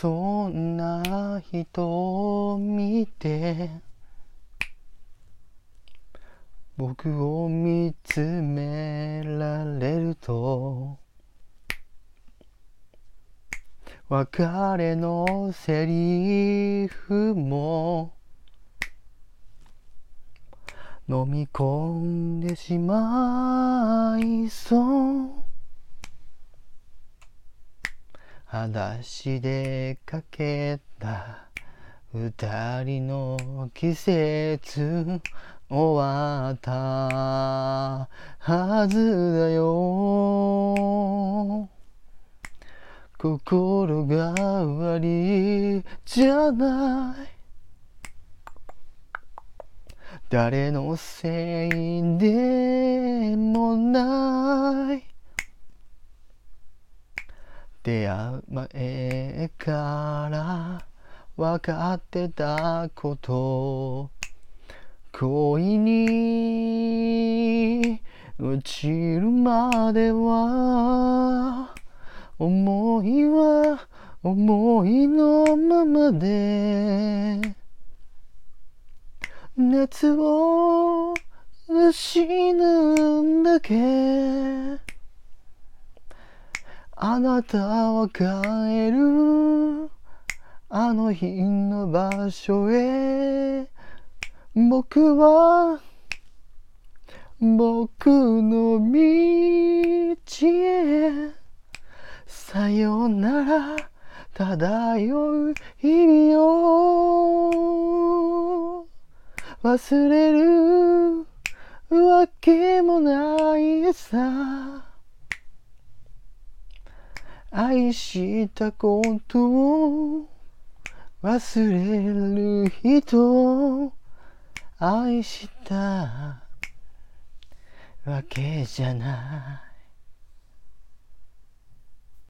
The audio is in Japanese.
そんな人を見て僕を見つめられると別れのセリフも飲み込んでしまいそう。裸足でかけた二人の季節終わったはずだよ。心が悪いじゃない。誰のせいでもない出会う前から分かってたこと。恋に落ちるまでは思いは思いのままで。熱を失うんだけ。あなたは帰る。あの日の場所へ。僕は僕の道へ。さよなら漂う日々を。忘れるわけもないさ。愛したことを忘れる人を愛したわけじゃない。